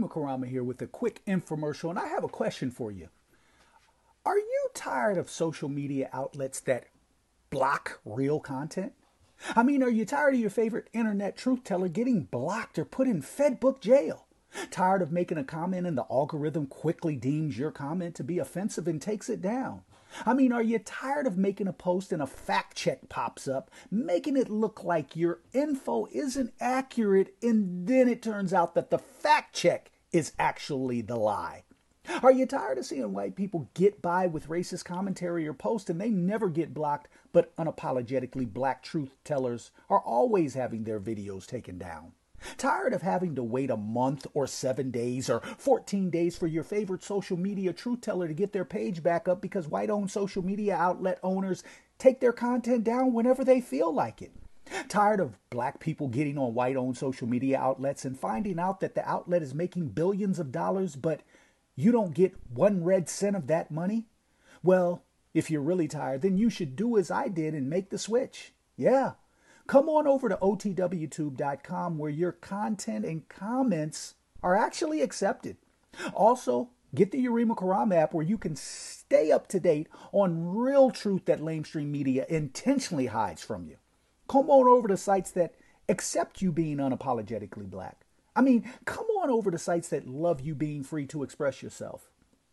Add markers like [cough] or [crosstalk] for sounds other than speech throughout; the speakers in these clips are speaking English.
Karama here with a quick infomercial, and I have a question for you. Are you tired of social media outlets that block real content? I mean, are you tired of your favorite internet truth teller getting blocked or put in Fedbook jail? Tired of making a comment and the algorithm quickly deems your comment to be offensive and takes it down? I mean, are you tired of making a post and a fact check pops up, making it look like your info isn't accurate, and then it turns out that the fact check is actually the lie? Are you tired of seeing white people get by with racist commentary or posts and they never get blocked, but unapologetically black truth tellers are always having their videos taken down? Tired of having to wait a month or seven days or 14 days for your favorite social media truth teller to get their page back up because white owned social media outlet owners take their content down whenever they feel like it? Tired of black people getting on white owned social media outlets and finding out that the outlet is making billions of dollars, but you don't get one red cent of that money? Well, if you're really tired, then you should do as I did and make the switch. Yeah, come on over to otwtube.com where your content and comments are actually accepted. Also, get the Yurima Karama app where you can stay up to date on real truth that lamestream media intentionally hides from you. Come on over to sites that accept you being unapologetically black. I mean, come on over to sites that love you being free to express yourself.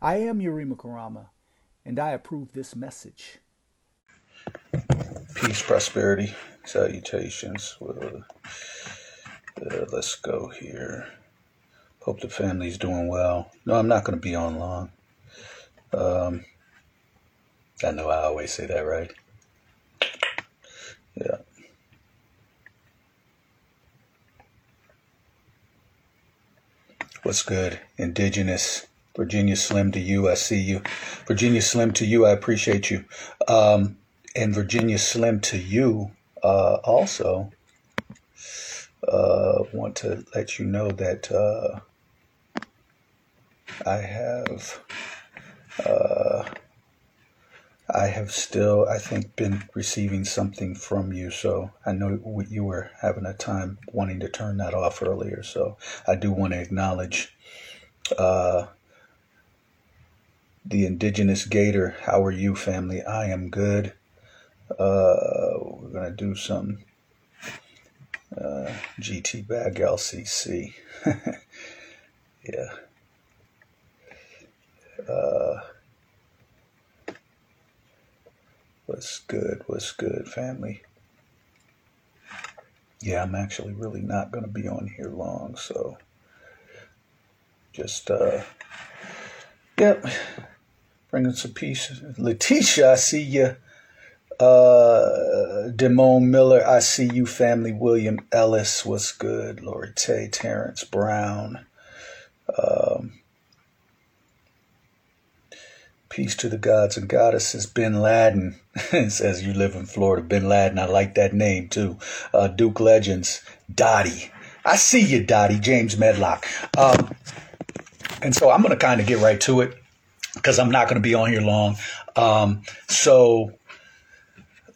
I am Yurima Karama, and I approve this message. Peace, prosperity, salutations. Well, uh, let's go here. Hope the family's doing well. No, I'm not going to be on long. Um, I know I always say that, right? Yeah. What's good? Indigenous Virginia Slim to you, I see you. Virginia Slim to you, I appreciate you. Um, and Virginia Slim to you uh, also uh, want to let you know that uh, I have uh, I have still I think been receiving something from you. So I know you were having a time wanting to turn that off earlier. So I do want to acknowledge uh, the indigenous gator. How are you, family? I am good. Uh, we're gonna do some uh, GT bag LCC. [laughs] yeah. Uh, what's good? What's good, family? Yeah, I'm actually really not gonna be on here long, so just uh, yep. Bringing some peace. Letitia, I see you. Uh, Demone Miller, I see you. Family William Ellis, what's good? Lori Tay, Terrence Brown. Um, peace to the gods and goddesses. Bin Laden [laughs] says you live in Florida. Bin Laden, I like that name too. Uh, Duke Legends, Dottie. I see you, Dottie. James Medlock. Um, and so I'm going to kind of get right to it because I'm not going to be on here long. Um, so,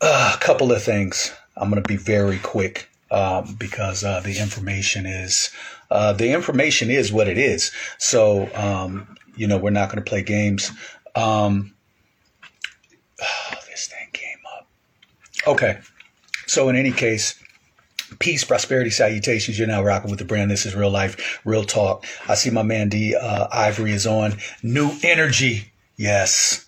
uh, a couple of things. I'm going to be very quick um, because uh, the information is uh, the information is what it is. So, um, you know, we're not going to play games. Oh, [sighs] this thing came up. Okay. So, in any case, Peace, prosperity, salutations. You're now rocking with the brand. This is real life, real talk. I see my man D uh, Ivory is on. New energy. Yes.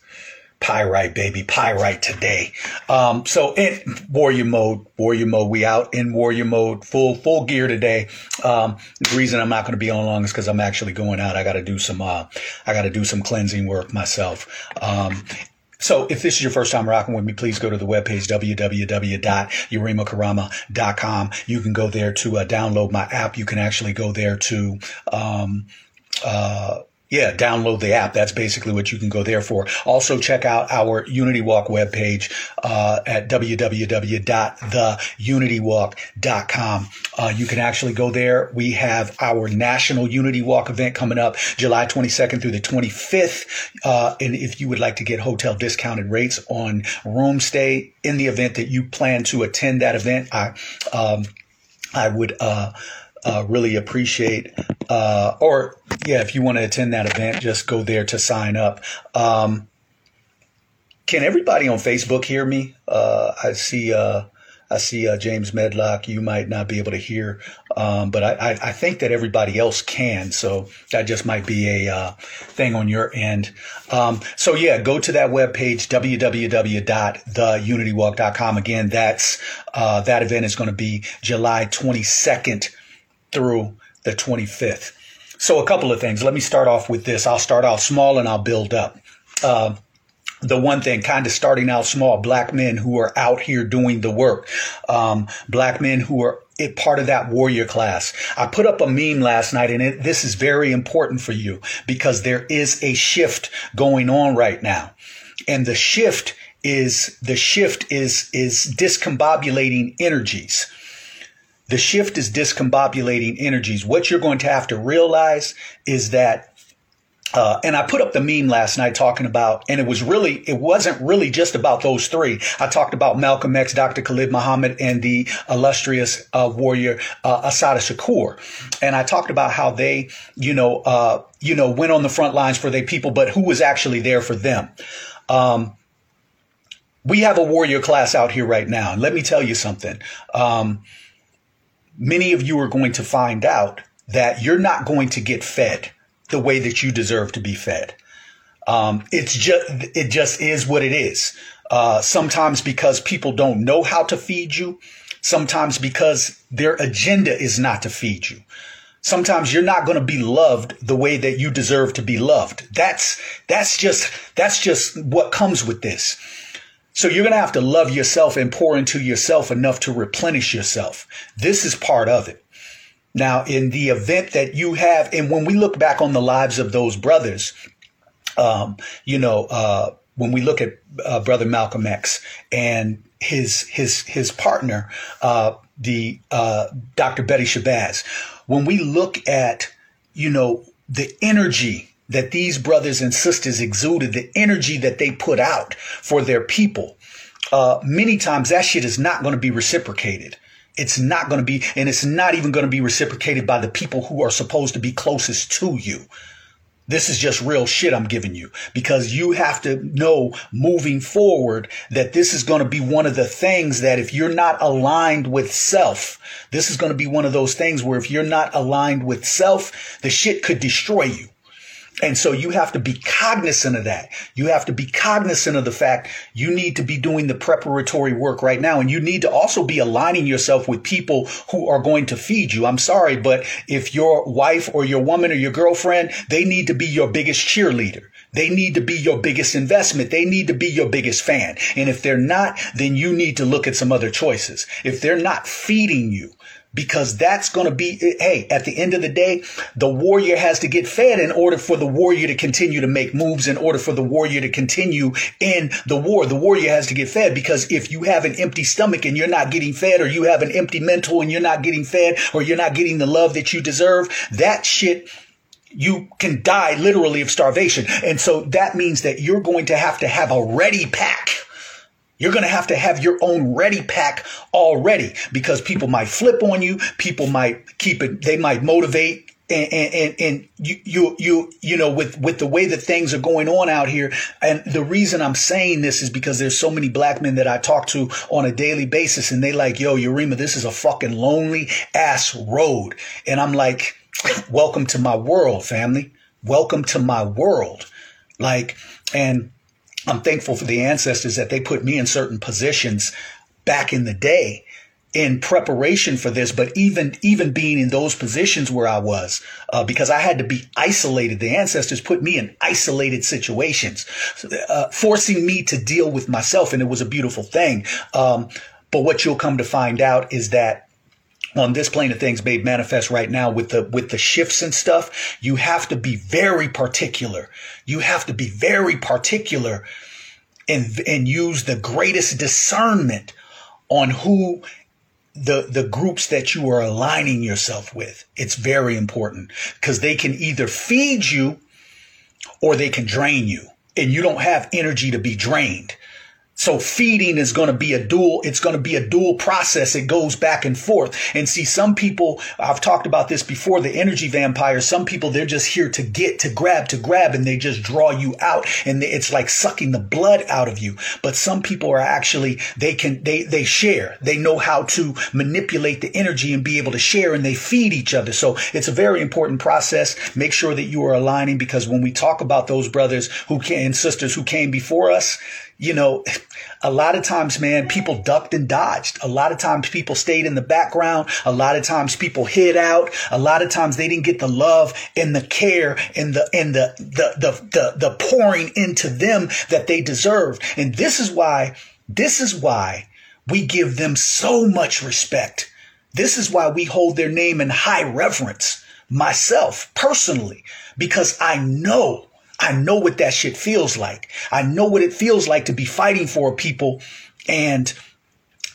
Pyrite, baby. Pyrite today. Um, so in warrior mode, warrior mode, we out in warrior mode, full, full gear today. Um, the reason I'm not going to be on long is because I'm actually going out. I got to do some, uh, I got to do some cleansing work myself. Um, so if this is your first time rocking with me, please go to the webpage, www.yurimakarama.com. You can go there to uh, download my app. You can actually go there to, um, uh, yeah, download the app. That's basically what you can go there for. Also, check out our Unity Walk webpage uh, at www.theunitywalk.com. Uh, you can actually go there. We have our National Unity Walk event coming up July 22nd through the 25th. Uh, and if you would like to get hotel discounted rates on room stay in the event that you plan to attend that event, I um, I would uh, uh, really appreciate, uh, or yeah, if you want to attend that event, just go there to sign up. Um, can everybody on Facebook hear me? Uh, I see. Uh, I see uh, James Medlock. You might not be able to hear, um, but I, I, I, think that everybody else can. So that just might be a uh, thing on your end. Um, so yeah, go to that webpage, www.theunitywalk.com. Again, that's uh, that event is going to be July 22nd through the 25th. So, a couple of things. Let me start off with this. I'll start out small and I'll build up. Uh, the one thing, kind of starting out small, black men who are out here doing the work, um, black men who are part of that warrior class. I put up a meme last night and it, this is very important for you because there is a shift going on right now. And the shift is, the shift is, is discombobulating energies. The shift is discombobulating energies. What you're going to have to realize is that uh, and I put up the meme last night talking about, and it was really, it wasn't really just about those three. I talked about Malcolm X, Dr. Khalid Muhammad, and the illustrious uh, warrior uh, Assata Shakur. And I talked about how they, you know, uh, you know, went on the front lines for their people, but who was actually there for them. Um, we have a warrior class out here right now, and let me tell you something. Um, many of you are going to find out that you're not going to get fed the way that you deserve to be fed. Um, it's just it just is what it is. Uh, sometimes because people don't know how to feed you. Sometimes because their agenda is not to feed you. Sometimes you're not going to be loved the way that you deserve to be loved. That's that's just that's just what comes with this. So you're going to have to love yourself and pour into yourself enough to replenish yourself. This is part of it. Now, in the event that you have, and when we look back on the lives of those brothers, um, you know, uh, when we look at uh, brother Malcolm X and his his his partner, uh, the uh, Dr. Betty Shabazz, when we look at you know the energy that these brothers and sisters exuded, the energy that they put out for their people, uh, many times that shit is not going to be reciprocated. It's not going to be, and it's not even going to be reciprocated by the people who are supposed to be closest to you. This is just real shit I'm giving you because you have to know moving forward that this is going to be one of the things that if you're not aligned with self, this is going to be one of those things where if you're not aligned with self, the shit could destroy you. And so you have to be cognizant of that. You have to be cognizant of the fact you need to be doing the preparatory work right now. And you need to also be aligning yourself with people who are going to feed you. I'm sorry, but if your wife or your woman or your girlfriend, they need to be your biggest cheerleader. They need to be your biggest investment. They need to be your biggest fan. And if they're not, then you need to look at some other choices. If they're not feeding you, because that's going to be, hey, at the end of the day, the warrior has to get fed in order for the warrior to continue to make moves, in order for the warrior to continue in the war. The warrior has to get fed because if you have an empty stomach and you're not getting fed, or you have an empty mental and you're not getting fed, or you're not getting the love that you deserve, that shit you can die literally of starvation. And so that means that you're going to have to have a ready pack you're going to have to have your own ready pack already because people might flip on you. People might keep it. They might motivate. And, and, and you, you, you, you know, with, with the way that things are going on out here. And the reason I'm saying this is because there's so many black men that I talk to on a daily basis and they like, yo, Yurima, this is a fucking lonely ass road. And I'm like, welcome to my world, family. Welcome to my world. Like, and I'm thankful for the ancestors that they put me in certain positions back in the day in preparation for this, but even even being in those positions where I was, uh, because I had to be isolated. The ancestors put me in isolated situations, uh, forcing me to deal with myself, and it was a beautiful thing. Um, but what you'll come to find out is that on this plane of things made manifest right now with the with the shifts and stuff you have to be very particular. You have to be very particular and and use the greatest discernment on who the the groups that you are aligning yourself with. It's very important because they can either feed you or they can drain you. And you don't have energy to be drained so feeding is going to be a dual, it's going to be a dual process. It goes back and forth. And see, some people, I've talked about this before, the energy vampires, some people, they're just here to get, to grab, to grab, and they just draw you out. And it's like sucking the blood out of you. But some people are actually, they can, they, they share. They know how to manipulate the energy and be able to share and they feed each other. So it's a very important process. Make sure that you are aligning because when we talk about those brothers who came and sisters who came before us, you know, a lot of times, man, people ducked and dodged. A lot of times people stayed in the background. A lot of times people hid out. A lot of times they didn't get the love and the care and the, and the, the, the, the, the pouring into them that they deserved. And this is why, this is why we give them so much respect. This is why we hold their name in high reverence myself personally, because I know I know what that shit feels like. I know what it feels like to be fighting for people and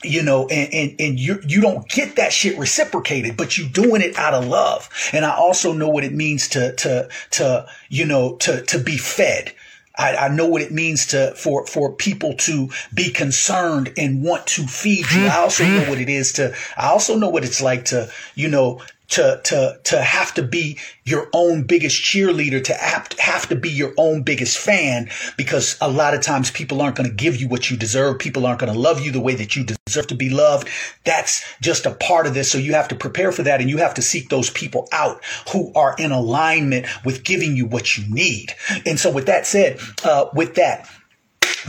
you know, and, and, and you, you don't get that shit reciprocated, but you doing it out of love. And I also know what it means to, to, to, you know, to, to be fed. I, I know what it means to, for, for people to be concerned and want to feed you. I also know what it is to, I also know what it's like to, you know, to to to have to be your own biggest cheerleader to have, to be your own biggest fan because a lot of times people aren't going to give you what you deserve. People aren't going to love you the way that you deserve to be loved. That's just a part of this. So you have to prepare for that and you have to seek those people out who are in alignment with giving you what you need. And so with that said uh, with that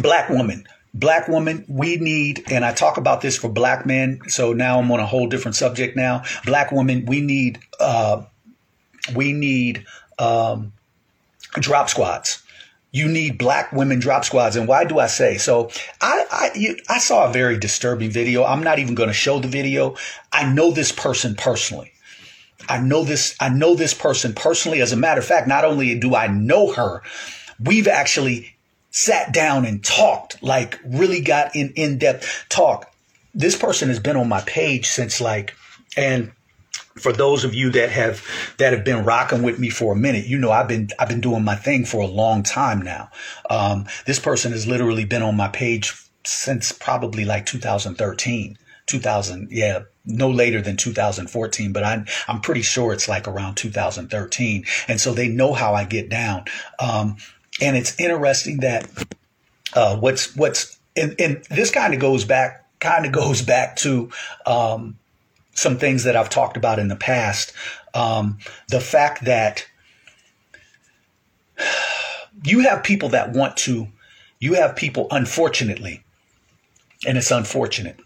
black woman black woman, we need, and I talk about this for black men. So now I'm on a whole different subject now. Black women, we need, uh, we need, um, drop squads. You need black women drop squads. And why do I say? So I, I, I saw a very disturbing video. I'm not even going to show the video. I know this person personally. I know this, I know this person personally. As a matter of fact, not only do I know her, we've actually sat down and talked, like really got in in depth talk. This person has been on my page since like, and for those of you that have that have been rocking with me for a minute, you know I've been I've been doing my thing for a long time now. Um, this person has literally been on my page since probably like 2013, 2000, yeah, no later than 2014, but I'm I'm pretty sure it's like around 2013, and so they know how I get down. Um, and it's interesting that uh, what's what's and, and this kind of goes back kind of [laughs] goes back to um, some things that I've talked about in the past. Um, the fact that [sighs] you have people that want to, you have people, unfortunately, and it's unfortunate,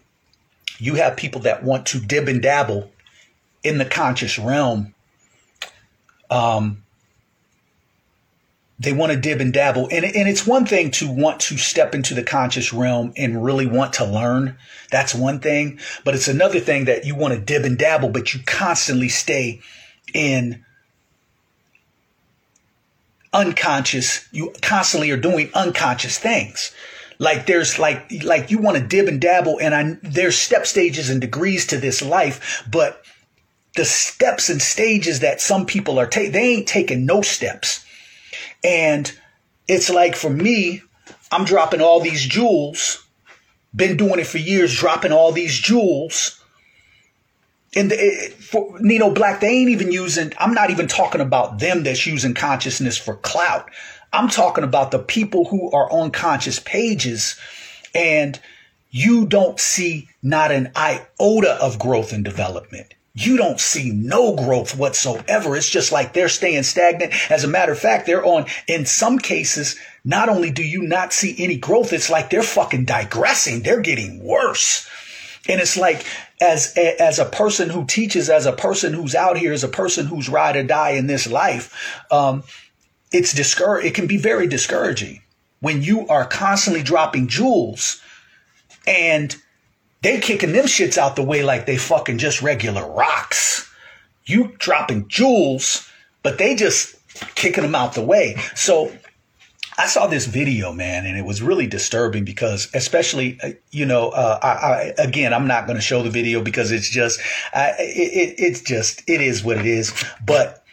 you have people that want to dib and dabble in the conscious realm um, they want to dib and dabble. And, and it's one thing to want to step into the conscious realm and really want to learn. That's one thing. But it's another thing that you want to dib and dabble, but you constantly stay in unconscious. You constantly are doing unconscious things. Like there's like, like you want to dib and dabble and I, there's step stages and degrees to this life, but the steps and stages that some people are taking, they ain't taking no steps and it's like for me, I'm dropping all these jewels, been doing it for years, dropping all these jewels. And for Nino Black, they ain't even using, I'm not even talking about them that's using consciousness for clout. I'm talking about the people who are on conscious pages and you don't see not an iota of growth and development you don't see no growth whatsoever. It's just like they're staying stagnant. As a matter of fact, they're on, in some cases, not only do you not see any growth, it's like they're fucking digressing. They're getting worse. And it's like, as, as a person who teaches, as a person who's out here, as a person who's ride or die in this life, um, it's discourage, it can be very discouraging when you are constantly dropping jewels and they kicking them shits out the way like they fucking just regular rocks. You dropping jewels, but they just kicking them out the way. So I saw this video, man, and it was really disturbing because, especially, uh, you know, uh, I, I, again, I'm not going to show the video because it's just, I, it, it's just, it is what it is. But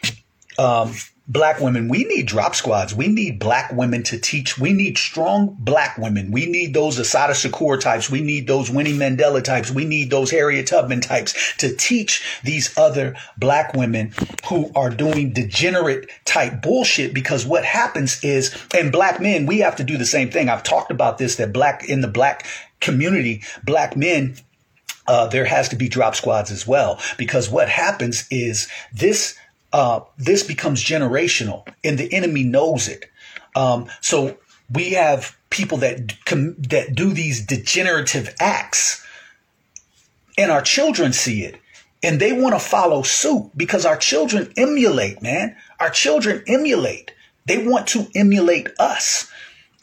um, black women, we need drop squads. We need black women to teach. We need strong black women. We need those Assata Shakur types. We need those Winnie Mandela types. We need those Harriet Tubman types to teach these other black women who are doing degenerate type bullshit. Because what happens is, and black men, we have to do the same thing. I've talked about this, that black in the black community, black men uh, there has to be drop squads as well because what happens is this uh, this becomes generational and the enemy knows it. Um, so we have people that com- that do these degenerative acts and our children see it and they want to follow suit because our children emulate, man. Our children emulate. They want to emulate us.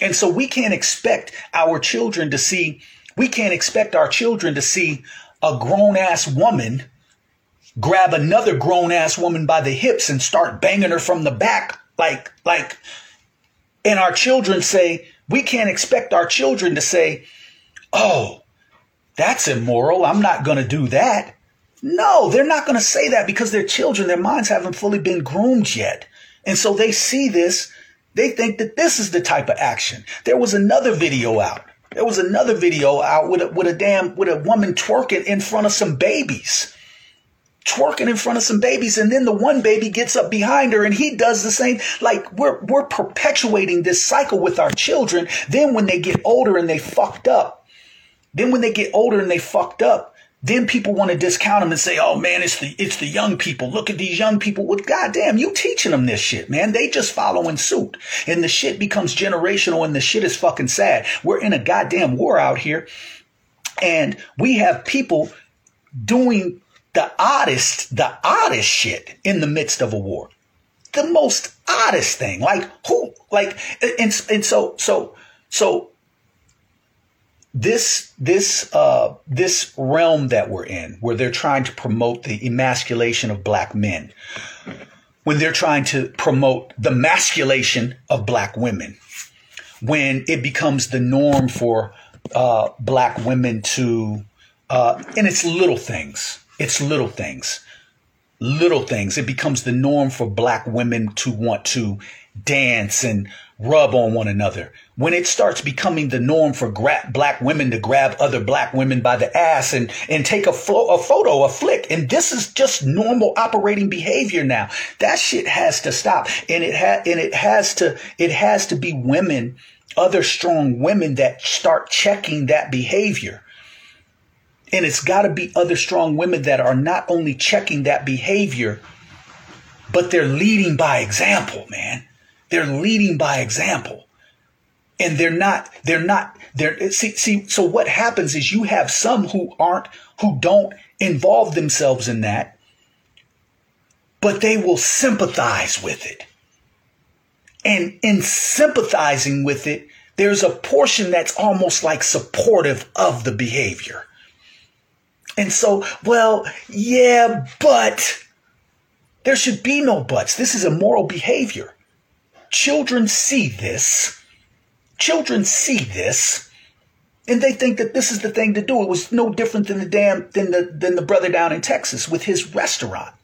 And so we can't expect our children to see, we can't expect our children to see a grown ass woman grab another grown ass woman by the hips and start banging her from the back. Like, like, and our children say, we can't expect our children to say, oh, that's immoral. I'm not going to do that. No, they're not going to say that because they're children. Their minds haven't fully been groomed yet. And so they see this. They think that this is the type of action. There was another video out. There was another video out with a, with a damn, with a woman twerking in front of some babies twerking in front of some babies and then the one baby gets up behind her and he does the same. Like we're we're perpetuating this cycle with our children. Then when they get older and they fucked up then when they get older and they fucked up then people want to discount them and say oh man it's the it's the young people. Look at these young people. Well goddamn you teaching them this shit man. They just following suit. And the shit becomes generational and the shit is fucking sad. We're in a goddamn war out here and we have people doing the oddest, the oddest shit in the midst of a war. The most oddest thing. Like who, like, and, and so, so, so this, this, uh, this realm that we're in, where they're trying to promote the emasculation of black men, when they're trying to promote the masculation of black women, when it becomes the norm for uh, black women to, uh, and it's little things it's little things. Little things. It becomes the norm for black women to want to dance and rub on one another. When it starts becoming the norm for gra- black women to grab other black women by the ass and, and take a, flo- a photo, a flick, and this is just normal operating behavior now. That shit has to stop. And it ha- and it has to, it has to be women, other strong women that start checking that behavior. And it's got to be other strong women that are not only checking that behavior, but they're leading by example, man. They're leading by example. And they're not, they're not, they're, see, see, so what happens is you have some who aren't, who don't involve themselves in that, but they will sympathize with it. And in sympathizing with it, there's a portion that's almost like supportive of the behavior. And so, well, yeah, but there should be no buts. This is immoral behavior. Children see this. Children see this. And they think that this is the thing to do. It was no different than the damn than the than the brother down in Texas with his restaurant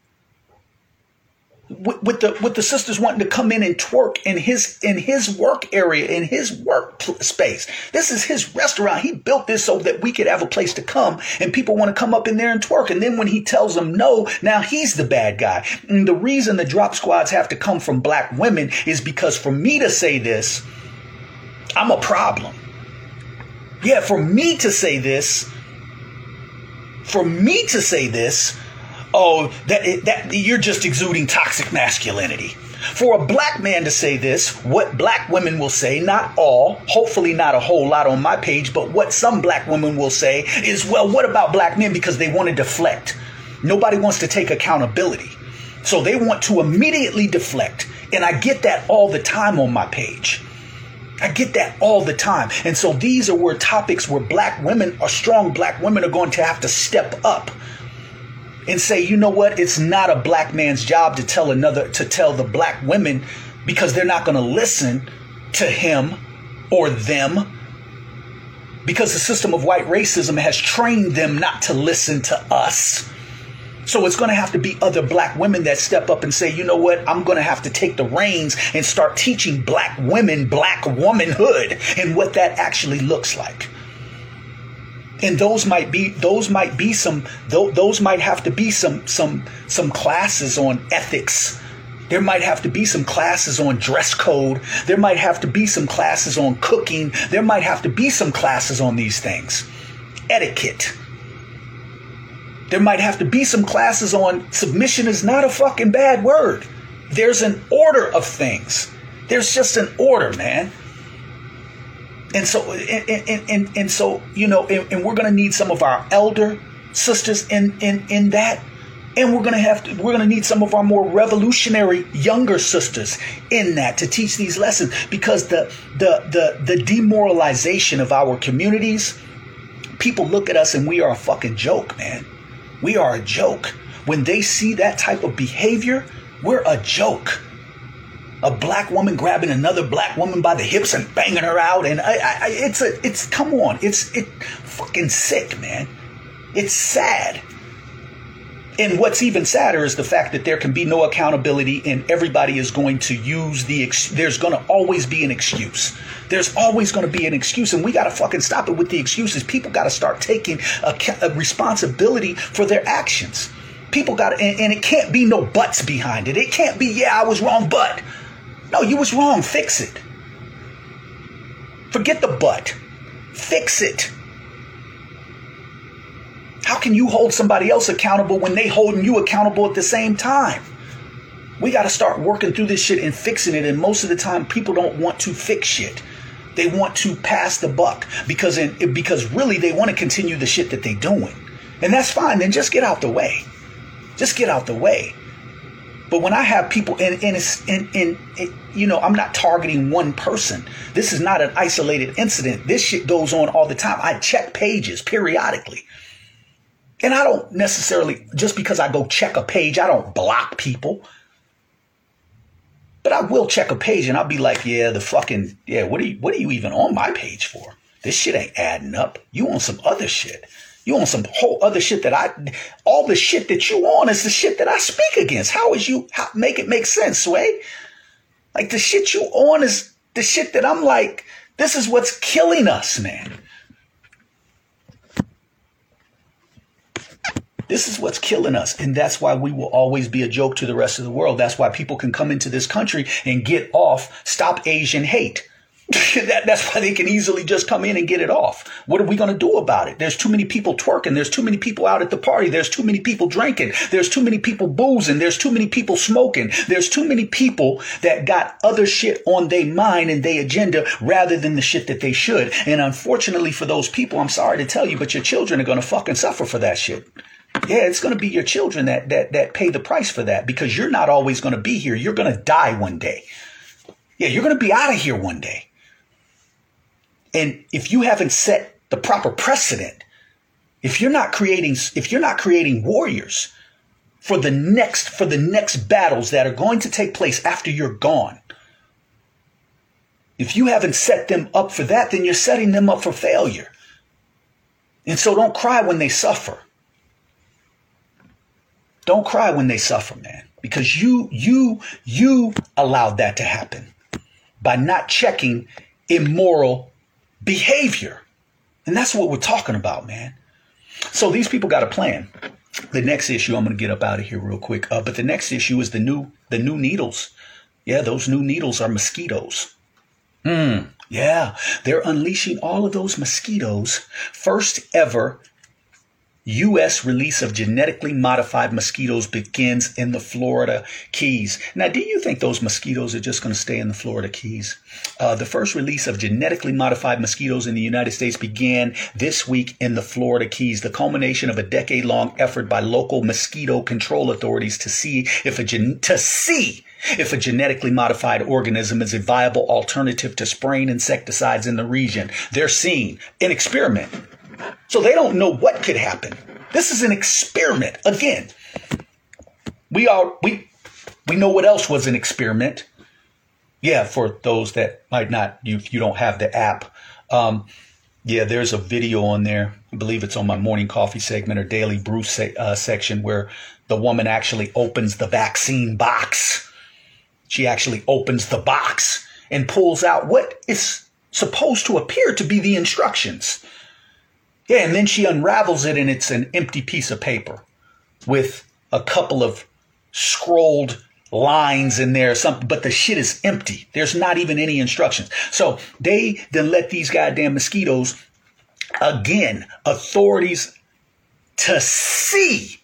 with, with, the with the sisters wanting to come in and twerk in his in his work area in his work space. This is his restaurant. He built this so that we could have a place to come and people want to come up in there and twerk. And then when he tells them no, now he's the bad guy. And the reason the drop squads have to come from black women is because for me to say this, I'm a problem. Yeah, for me to say this, for me to say this, oh, that, that you're just exuding toxic masculinity. For a black man to say this, what black women will say, not all, hopefully not a whole lot on my page, but what some black women will say is, well, what about black men? Because they want to deflect. Nobody wants to take accountability. So they want to immediately deflect. And I get that all the time on my page. I get that all the time. And so these are where topics where black women or strong black women are going to have to step up and say, you know what? It's not a black man's job to tell another, to tell the black women because they're not going to listen to him or them because the system of white racism has trained them not to listen to us. So it's going to have to be other black women that step up and say, you know what? I'm going to have to take the reins and start teaching black women black womanhood and what that actually looks like. And those might be those might be some those might have to be some some some classes on ethics. There might have to be some classes on dress code. There might have to be some classes on cooking. There might have to be some classes on these things. Etiquette there might have to be some classes on submission is not a fucking bad word. There's an order of things. There's just an order, man. And so, and, and, and, and so, you know, and, and we're going to need some of our elder sisters in, in, in that. And we're going to have to, we're going to need some of our more revolutionary younger sisters in that to teach these lessons because the, the, the, the demoralization of our communities, people look at us and we are a fucking joke, man. We are a joke. When they see that type of behavior, we're a joke. A black woman grabbing another black woman by the hips and banging her out, and I, I, it's a, it's come on, it's it fucking sick, man. It's sad. And what's even sadder is the fact that there can be no accountability and everybody is going to use the, ex- there's going to always be an excuse. There's always going to be an excuse. And we got to fucking stop it with the excuses. People got to start taking a, a, responsibility for their actions. People got and, and it can't be no buts behind it. It can't be, yeah, I was wrong, but. No, you was wrong. Fix it. Forget the but. Fix it. How can you hold somebody else accountable when they holding you accountable at the same time? We got to start working through this shit and fixing it. And most of the time, people don't want to fix shit. They want to pass the buck because in, because really they want to continue the shit that they're doing, and that's fine. Then just get out the way. Just get out the way. But when I have people, and and, and, and, you know, I'm not targeting one person. This is not an isolated incident. This shit goes on all the time. I check pages periodically. And I don't necessarily, just because I go check a page, I don't block people. But I will check a page and I'll be like, yeah, the fucking, yeah, what are you, what are you even on my page for? This shit ain't adding up. You on some other shit. You on some whole other shit that I, all the shit that you on is the shit that I speak against. How is you, how, make it make sense, Sway? Like the shit you on is the shit that I'm like, this is what's killing us, man. This is what's killing us. And that's why we will always be a joke to the rest of the world. That's why people can come into this country and get off, stop Asian hate. [laughs] that, that's why they can easily just come in and get it off. What are we going to do about it? There's too many people twerking. There's too many people out at the party. There's too many people drinking. There's too many people boozing. There's too many people smoking. There's too many people that got other shit on their mind and their agenda rather than the shit that they should. And unfortunately for those people, I'm sorry to tell you, but your children are going to fucking suffer for that shit. Yeah, it's going to be your children that that that pay the price for that because you're not always going to be here. You're going to die one day. Yeah, you're going to be out of here one day. And if you haven't set the proper precedent, if you're not creating if you're not creating warriors for the next for the next battles that are going to take place after you're gone, if you haven't set them up for that, then you're setting them up for failure. And so don't cry when they suffer. Don't cry when they suffer, man, because you you you allowed that to happen by not checking immoral behavior. And that's what we're talking about, man. So these people got a plan. The next issue, I'm going to get up out of here real quick. Uh, but the next issue is the new the new needles. Yeah, those new needles are mosquitoes. Hmm. Yeah, they're unleashing all of those mosquitoes. First ever U.S. release of genetically modified mosquitoes begins in the Florida Keys. Now, do you think those mosquitoes are just going to stay in the Florida Keys? Uh, the first release of genetically modified mosquitoes in the United States began this week in the Florida Keys, the culmination of a decade long effort by local mosquito control authorities to see if a gen- to see if a genetically modified organism is a viable alternative to spraying insecticides in the region. They're seeing an experiment. So they don't know what could happen. This is an experiment. Again, we are we we know what else was an experiment. Yeah, for those that might not you you don't have the app. Um, yeah, there's a video on there. I believe it's on my morning coffee segment or daily brew se- uh, section where the woman actually opens the vaccine box. She actually opens the box and pulls out what is supposed to appear to be the instructions. Yeah, and then she unravels it and it's an empty piece of paper with a couple of scrolled lines in there something but the shit is empty. There's not even any instructions. So they then let these goddamn mosquitoes again authorities to see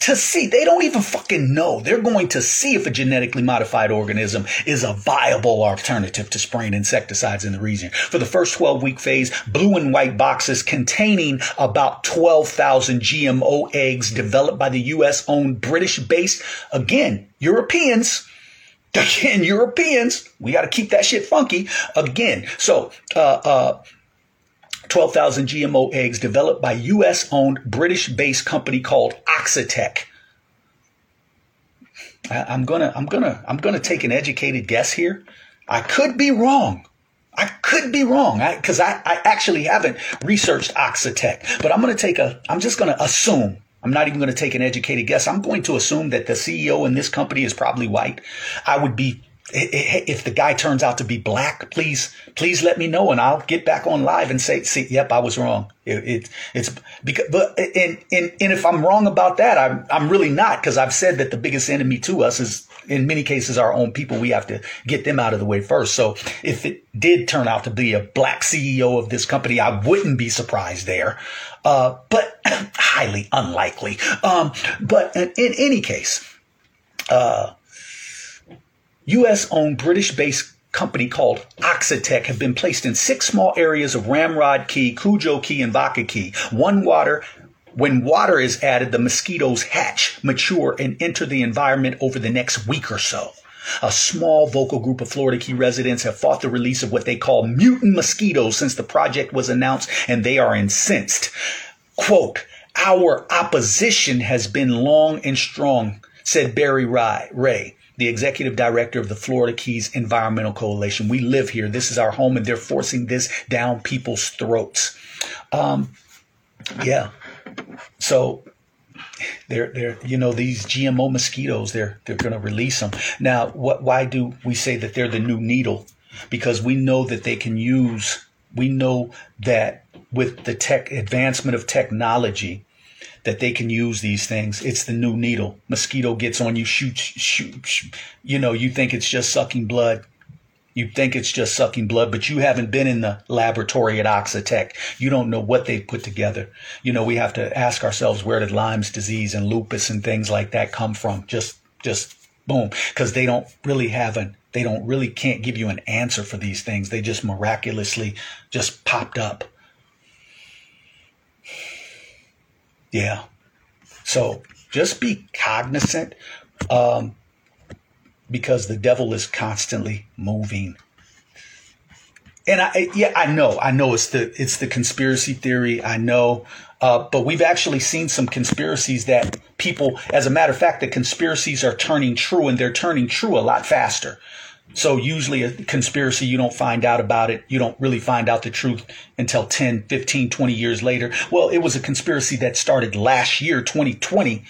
to see. They don't even fucking know. They're going to see if a genetically modified organism is a viable alternative to spraying insecticides in the region. For the first 12 week phase, blue and white boxes containing about 12,000 GMO eggs developed by the US owned British based, again, Europeans. [laughs] Again, Europeans, we got to keep that shit funky. Again, so uh, uh, 12,000 GMO eggs developed by US owned British based company called Oxitec. I, am gonna, I'm gonna, I'm gonna take an educated guess here. I could be wrong. I could be wrong because I, I, I actually haven't researched Oxitec, but I'm to take a, I'm just to assume I'm not even going to take an educated guess. I'm going to assume that the CEO in this company is probably white. I would be if the guy turns out to be black, please, please let me know and I'll get back on live and say, see, yep, I was wrong. It, it it's because, but, and, and, and if I'm wrong about that, I'm, I'm really not because I've said that the biggest enemy to us is in many cases our own people. We have to get them out of the way first. So if it did turn out to be a black CEO of this company, I wouldn't be surprised there. Uh, but [clears throat] highly unlikely. Um, but in, in any case, uh, US owned British based company called Oxitec have been placed in six small areas of Ramrod Key, Cudjoe Key, and Vaca Key. One water when water is added, the mosquitoes hatch, mature, and enter the environment over the next week or so. A small vocal group of Florida Key residents have fought the release of what they call mutant mosquitoes since the project was announced, and they are incensed. Quote, our opposition has been long and strong, said Barry Wray, the executive director of the Florida Keys Environmental Coalition. We live here. This is our home, and they're forcing this down people's throats. Um, yeah. So they're they're you know these GMO mosquitoes they're they're going to release them now. What why do we say that they're the new needle? Because we know that they can use. We know that with the tech advancement of technology, that they can use these things. It's the new needle. Mosquito gets on you, shoot, shoot, shoot. You know, you think it's just sucking blood. You think it's just sucking blood, but you haven't been in the laboratory at Oxitec. You don't know what they've put together. You know, we have to ask ourselves where did Lyme's disease and lupus and things like that come from? Just, just boom. Cause they don't really have an, they don't really can't give you an answer for these things. They just miraculously just popped up. Yeah. So just be cognizant um, because the devil is constantly moving. And I, yeah, I know, I know it's the, it's the conspiracy theory. I know, uh, but we've actually seen some conspiracies that people, as a matter of fact, the conspiracies are turning true and they're turning true a lot faster. So usually a conspiracy, you don't find out about it. You don't really find out the truth until 10, 15, 20 years later. Well, it was a conspiracy that started last year, 2020,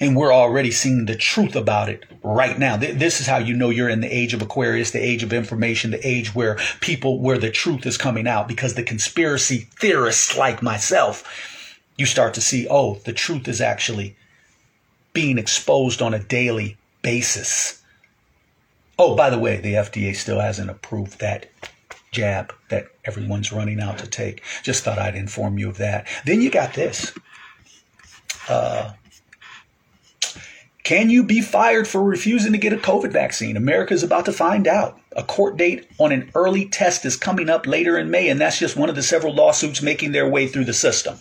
and we're already seeing the truth about it right now. This is how you know you're in the age of Aquarius, the age of information, the age where people, where the truth is coming out because the conspiracy theorists like myself, you start to see, oh, the truth is actually being exposed on a daily basis. Oh, by the way, the FDA still hasn't approved that jab that everyone's running out to take. Just thought I'd inform you of that. Then you got this. Uh, can you be fired for refusing to get a COVID vaccine? America is about to find out. A court date on an early test is coming up later in May, and that's just one of the several lawsuits making their way through the system.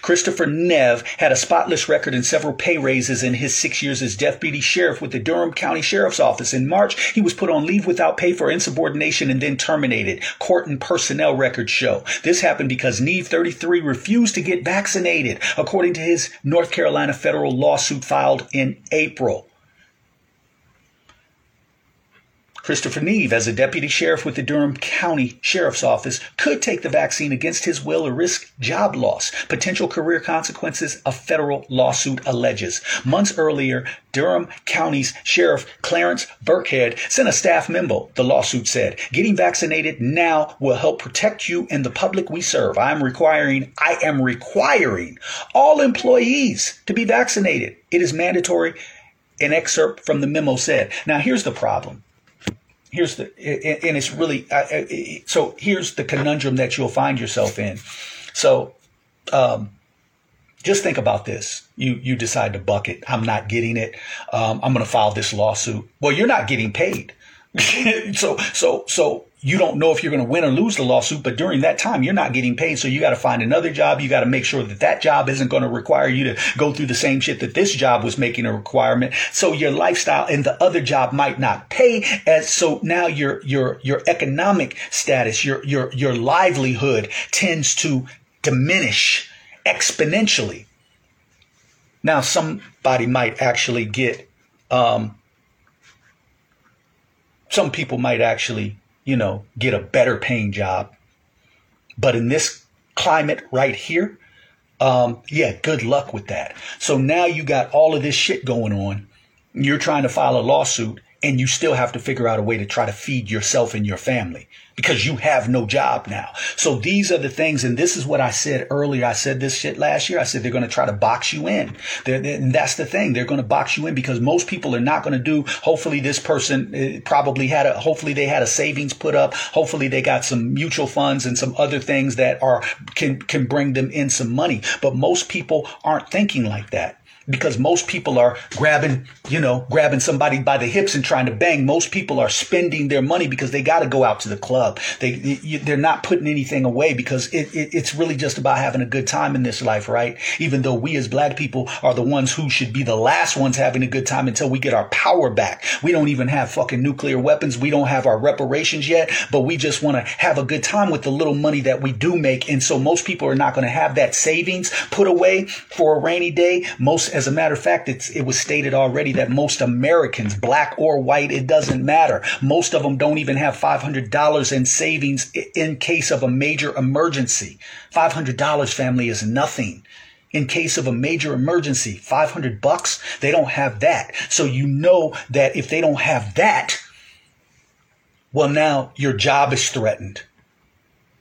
Christopher Neve had a spotless record and several pay raises in his six years as deputy sheriff with the Durham County Sheriff's Office. In March, he was put on leave without pay for insubordination and then terminated. Court and personnel records show. This happened because Neve 33 refused to get vaccinated, according to his North Carolina federal lawsuit filed in April. Christopher Neve, as a deputy sheriff with the Durham County Sheriff's Office, could take the vaccine against his will or risk job loss. Potential career consequences, a federal lawsuit alleges. Months earlier, Durham County's Sheriff Clarence Birkhead sent a staff memo, the lawsuit said. Getting vaccinated now will help protect you and the public we serve. I am requiring, I am requiring all employees to be vaccinated. It is mandatory. An excerpt from the memo said. Now here's the problem here's the and it's really so here's the conundrum that you'll find yourself in. So um, just think about this. You you decide to buck it i'm not getting it. Um, i'm going to file this lawsuit. Well you're not getting paid. [laughs] So so so you don't know if you're going to win or lose the lawsuit, but during that time, you're not getting paid. So you got to find another job. You got to make sure that that job isn't going to require you to go through the same shit that this job was making a requirement. So your lifestyle and the other job might not pay. As so now your, your, your economic status, your, your, your livelihood tends to diminish exponentially. Now somebody might actually get, um, some people might actually you know, get a better paying job. But in this climate right here, um, yeah, good luck with that. So now you got all of this shit going on. You're trying to file a lawsuit and you still have to figure out a way to try to feed yourself and your family because you have no job now. So these are the things, and this is what I said earlier. I said this shit last year. I said they're going to try to box you in. They're, they're, and that's the thing. They're going to box you in because most people are not going to do. Hopefully, this person uh, probably had a. Hopefully, they had a savings put up. Hopefully, they got some mutual funds and some other things that are can can bring them in some money. But most people aren't thinking like that because most people are grabbing, you know, grabbing somebody by the hips and trying to bang. Most people are spending their money because they got to go out to the club. They they're not putting anything away because it, it, it's really just about having a good time in this life, right? Even though we as black people are the ones who should be the last ones having a good time until we get our power back. We don't even have fucking nuclear weapons. We don't have our reparations yet, but we just want to have a good time with the little money that we do make. And so most people are not going to have that savings put away for a rainy day. Most as a matter of fact, it was stated already that most Americans, black or white, it doesn't matter. Most of them don't even have $500 in savings in case of a major emergency. $500 family is nothing in case of a major emergency 500 bucks they don't have that so you know that if they don't have that well now your job is threatened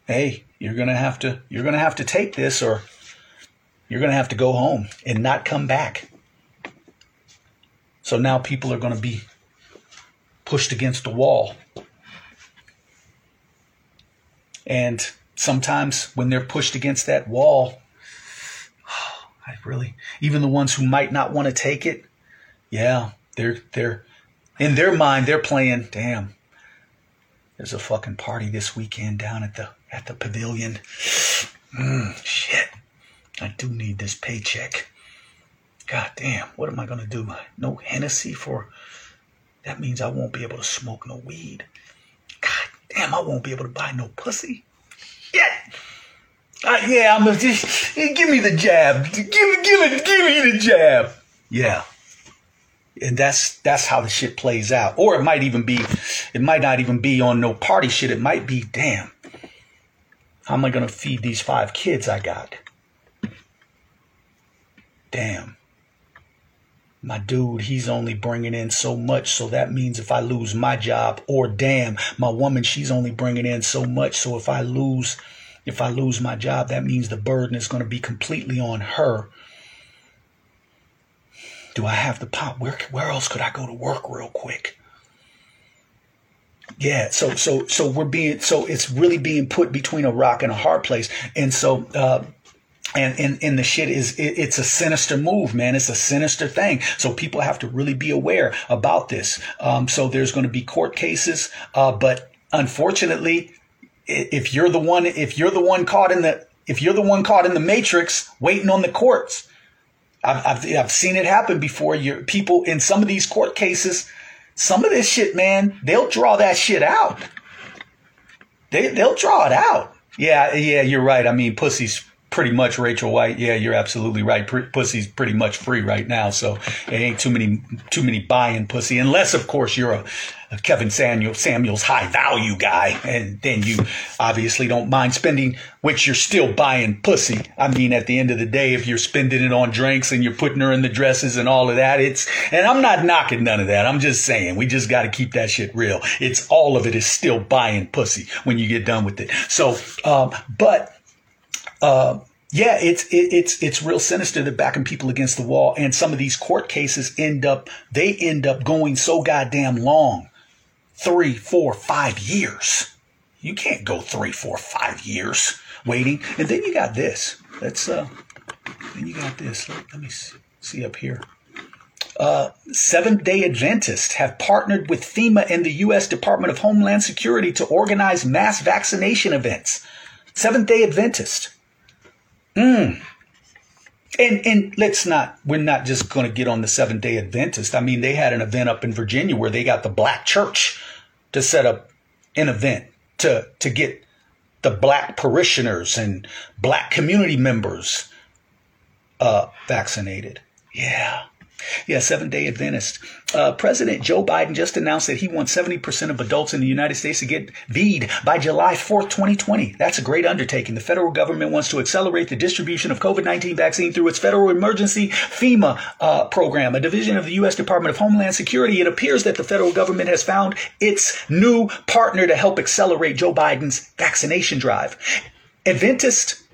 hey you're going to have to you're going to have to take this or you're going to have to go home and not come back. So now people are going to be pushed against the wall. And sometimes when they're pushed against that wall, [sighs] I really, even the ones who might not want to take it, yeah, they're, they're, in their mind, they're playing, damn, there's a fucking party this weekend down at the, at the pavilion. [sighs] Mm, shit. I do need this paycheck. God damn, what am I going to do? No Hennessy for. That means I won't be able to smoke no weed. God damn, I won't be able to buy no pussy. Yeah. Uh, yeah, I'm gonna just [laughs] give me the jab. Give give it, give me the jab. Yeah. And that's that's how the shit plays out. Or it might even be, it might not even be on no party shit. It might be, damn. How am I gonna feed these five kids I got? Damn, my dude, he's only bringing in so much. So that means if I lose my job, or damn, my woman, she's only bringing in so much. So if I lose, if I lose my job, that means the burden is going to be completely on her. Do I have the pop? Where, where else could I go to work real quick? Yeah, so so so we're being so it's really being put between a rock and a hard place, and so uh, and, and, and the shit is, it, it's a sinister move, man. It's a sinister thing. So people have to really be aware about this. Um, so there's going to be court cases. Uh, but unfortunately, if you're the one, if you're the one caught in the, if you're the one caught in the matrix waiting on the courts, I've, I've, I've seen it happen before. You people in some of these court cases, some of this shit, man, they'll draw that shit out. They, they'll draw it out. Yeah, yeah, you're right. I mean, pussy's pretty much Rachel White. Yeah, you're absolutely right. pussy's pretty much free right now, so it ain't too many too many buying pussy, unless of course you're a, a Kevin Samuel Samuels high value guy, and then you obviously don't mind spending, which you're still buying pussy. I mean, at the end of the day, if you're spending it on drinks and you're putting her in the dresses and all of that, it's and I'm not knocking none of that. I'm just saying we just got to keep that shit real. It's all of it is still buying pussy when you get done with it. So, um, but uh, yeah, it's it, it's it's real sinister. They're backing people against the wall, and some of these court cases end up they end up going so goddamn long, three, four, five years. You can't go three, four, five years waiting. And then you got this. Let's uh, then you got this. Let, let me see, see up here. Uh, Seventh day Adventists have partnered with FEMA and the U.S. Department of Homeland Security to organize mass vaccination events. Seventh day Adventist. Mm. And and let's not we're not just going to get on the Seventh Day Adventist. I mean, they had an event up in Virginia where they got the black church to set up an event to to get the black parishioners and black community members uh, vaccinated. Yeah. Yeah, seven day Adventist. Uh, President Joe Biden just announced that he wants 70% of adults in the United States to get VEED by July 4th, 2020. That's a great undertaking. The federal government wants to accelerate the distribution of COVID 19 vaccine through its federal emergency FEMA uh, program, a division of the U.S. Department of Homeland Security. It appears that the federal government has found its new partner to help accelerate Joe Biden's vaccination drive. Adventist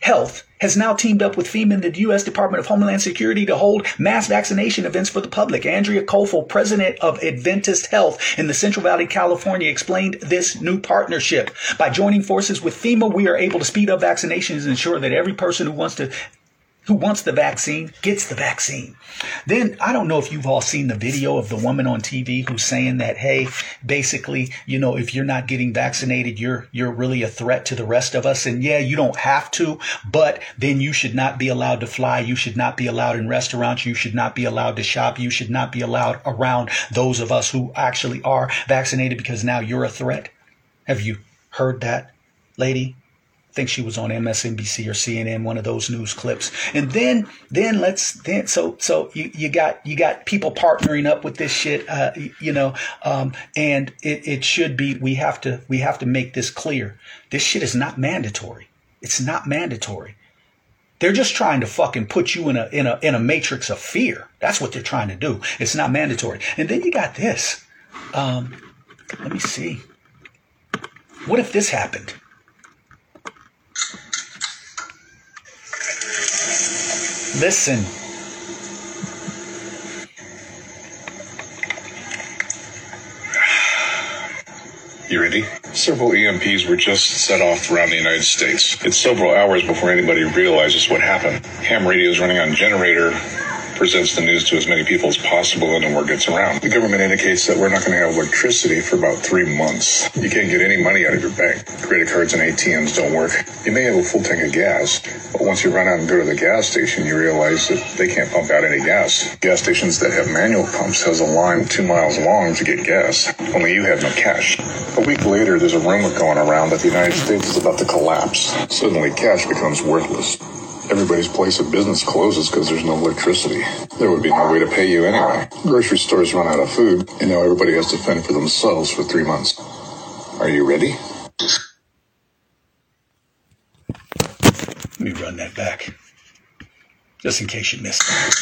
Health has now teamed up with FEMA and the U.S. Department of Homeland Security to hold mass vaccination events for the public. Andrea Kofl, president of Adventist Health in the Central Valley, California, explained this new partnership. By joining forces with FEMA, we are able to speed up vaccinations and ensure that every person who wants to who wants the vaccine gets the vaccine. Then I don't know if you've all seen the video of the woman on TV who's saying that, hey, basically, you know, if you're not getting vaccinated, you're you're really a threat to the rest of us. And yeah, you don't have to, but then you should not be allowed to fly. You should not be allowed in restaurants. You should not be allowed to shop. You should not be allowed around those of us who actually are vaccinated because now you're a threat. Have you heard that, lady? Think she was on MSNBC or CNN, one of those news clips. And then, then let's then so so you, you got you got people partnering up with this shit, uh, you know, um, and it, it should be we have to we have to make this clear. This shit is not mandatory. It's not mandatory. They're just trying to fucking put you in a in a in a matrix of fear. That's what they're trying to do. It's not mandatory. And then you got this. Um, let me see. What if this happened? Listen. You ready? Several EMPs were just set off around the United States. It's several hours before anybody realizes what happened. Ham radio is running on generator presents the news to as many people as possible and the word gets around. The government indicates that we're not going to have electricity for about three months. You can't get any money out of your bank. Credit cards and ATMs don't work. You may have a full tank of gas, but once you run out and go to the gas station, you realize that they can't pump out any gas. Gas stations that have manual pumps has a line two miles long to get gas. Only you have no cash. A week later, there's a rumor going around that the United States is about to collapse. Suddenly, cash becomes worthless everybody's place of business closes because there's no electricity. There would be no way to pay you anyway. Grocery stores run out of food, and now everybody has to fend for themselves for three months. Are you ready? Let me run that back, just in case you missed it.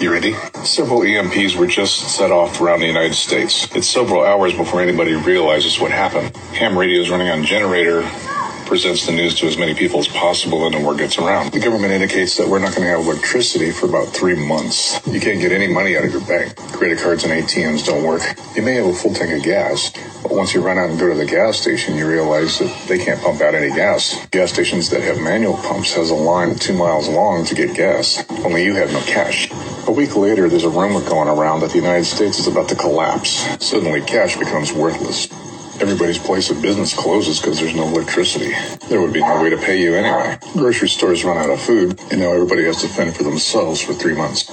You ready? Several EMPs were just set off around the United States. It's several hours before anybody realizes what happened. Ham radio is running on generator presents the news to as many people as possible and the word gets around. The government indicates that we're not going to have electricity for about three months. You can't get any money out of your bank. Credit cards and ATMs don't work. You may have a full tank of gas, but once you run out and go to the gas station, you realize that they can't pump out any gas. Gas stations that have manual pumps has a line two miles long to get gas. Only you have no cash. A week later, there's a rumor going around that the United States is about to collapse. Suddenly, cash becomes worthless. Everybody's place of business closes because there's no electricity. There would be no way to pay you anyway. Grocery stores run out of food, and now everybody has to fend for themselves for three months.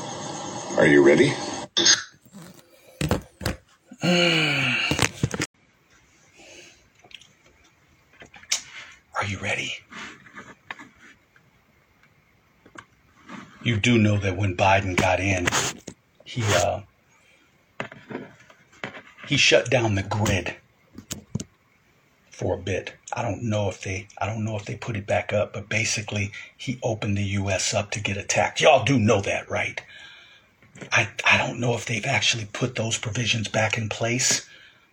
Are you ready? Are you ready? You do know that when Biden got in, he uh, he shut down the grid for a bit. I don't know if they I don't know if they put it back up, but basically he opened the US up to get attacked. Y'all do know that, right? I I don't know if they've actually put those provisions back in place.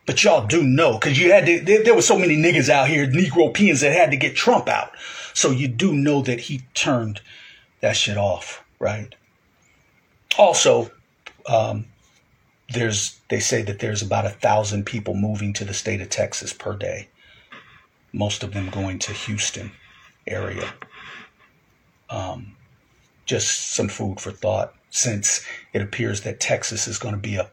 But y'all do know, because you had to, there, there were so many niggas out here, Negro peons that had to get Trump out. So you do know that he turned that shit off, right? Also, um, there's they say that there's about a thousand people moving to the state of Texas per day. Most of them going to Houston area. Um, just some food for thought, since it appears that Texas is going to be a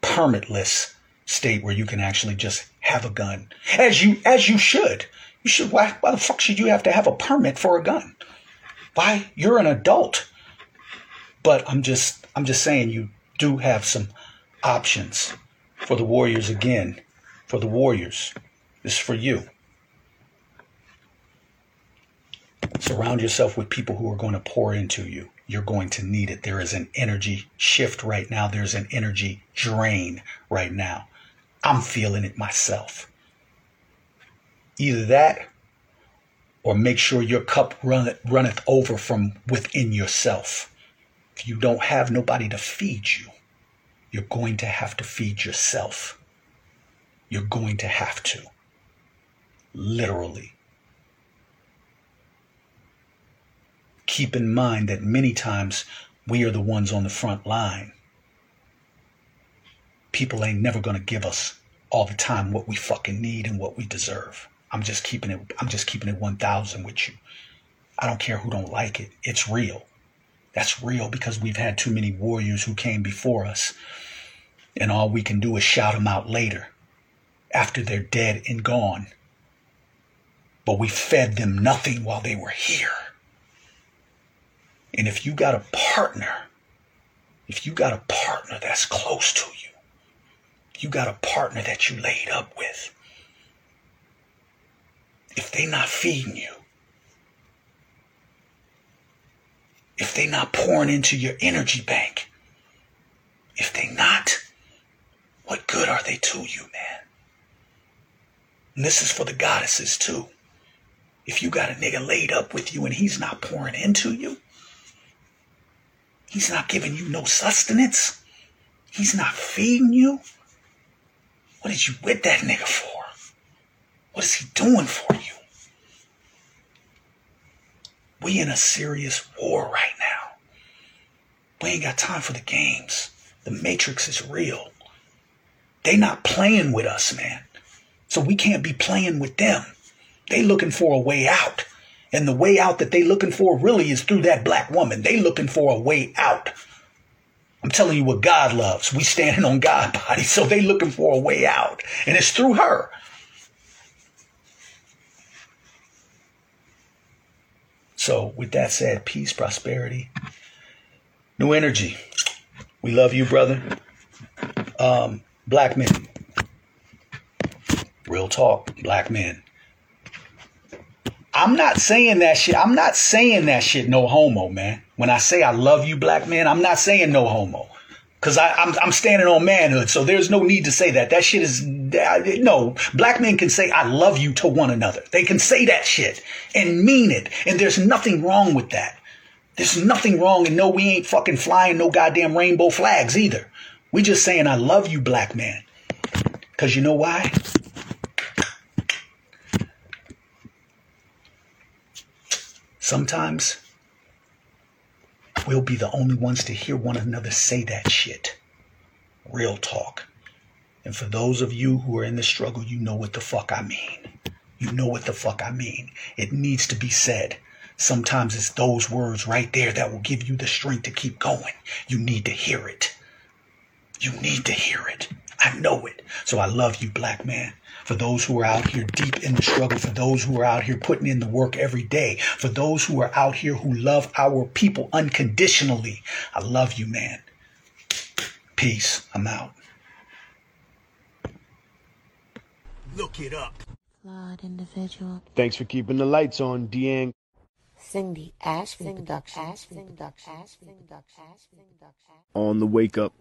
permitless state where you can actually just have a gun, as you as you should. You should. Why, why the fuck should you have to have a permit for a gun? Why? You're an adult. But I'm just I'm just saying you do have some options for the Warriors again. For the Warriors. This is for you. Surround yourself with people who are going to pour into you. You're going to need it. There is an energy shift right now. There's an energy drain right now. I'm feeling it myself. Either that or make sure your cup runneth, runneth over from within yourself. If you don't have nobody to feed you, you're going to have to feed yourself. You're going to have to. Literally. Keep in mind that many times we are the ones on the front line people ain't never gonna give us all the time what we fucking need and what we deserve. I'm just keeping it I'm just keeping it 1000 with you. I don't care who don't like it. It's real. That's real because we've had too many warriors who came before us. And all we can do is shout them out later after they're dead and gone. But we fed them nothing while they were here. And if you got a partner, if you got a partner that's close to you, you got a partner that you laid up with. If they not feeding you, if they not pouring into your energy bank, if they not, what good are they to you, man? And this is for the goddesses too. If you got a nigga laid up with you and he's not pouring into you, he's not giving you no sustenance, he's not feeding you, what is you with that nigga for? What is he doing for you? We in a serious war right now. We ain't got time for the games. The matrix is real. They not playing with us, man. So we can't be playing with them. They looking for a way out. And the way out that they looking for really is through that black woman. They looking for a way out. I'm telling you what God loves. We standing on God [laughs] body, so they looking for a way out, and it's through her. So, with that said, peace, prosperity, new energy. We love you, brother. Um, black men. Real talk, black men. I'm not saying that shit. I'm not saying that shit no homo, man. When I say I love you, black man, I'm not saying no homo. Cause I, I'm, I'm standing on manhood, so there's no need to say that. That shit is, no, black men can say I love you to one another. They can say that shit and mean it. And there's nothing wrong with that. There's nothing wrong. And no, we ain't fucking flying no goddamn rainbow flags either. We just saying I love you, black man. Cause you know why? Sometimes we'll be the only ones to hear one another say that shit. Real talk. And for those of you who are in the struggle, you know what the fuck I mean. You know what the fuck I mean. It needs to be said. Sometimes it's those words right there that will give you the strength to keep going. You need to hear it. You need to hear it. I know it. So I love you, black man. For those who are out here deep in the struggle, for those who are out here putting in the work every day, for those who are out here who love our people unconditionally, I love you, man. Peace. I'm out. Look it up. Flawed individual. Thanks for keeping the lights on, Deang. Cindy Ashby Production. On the wake up.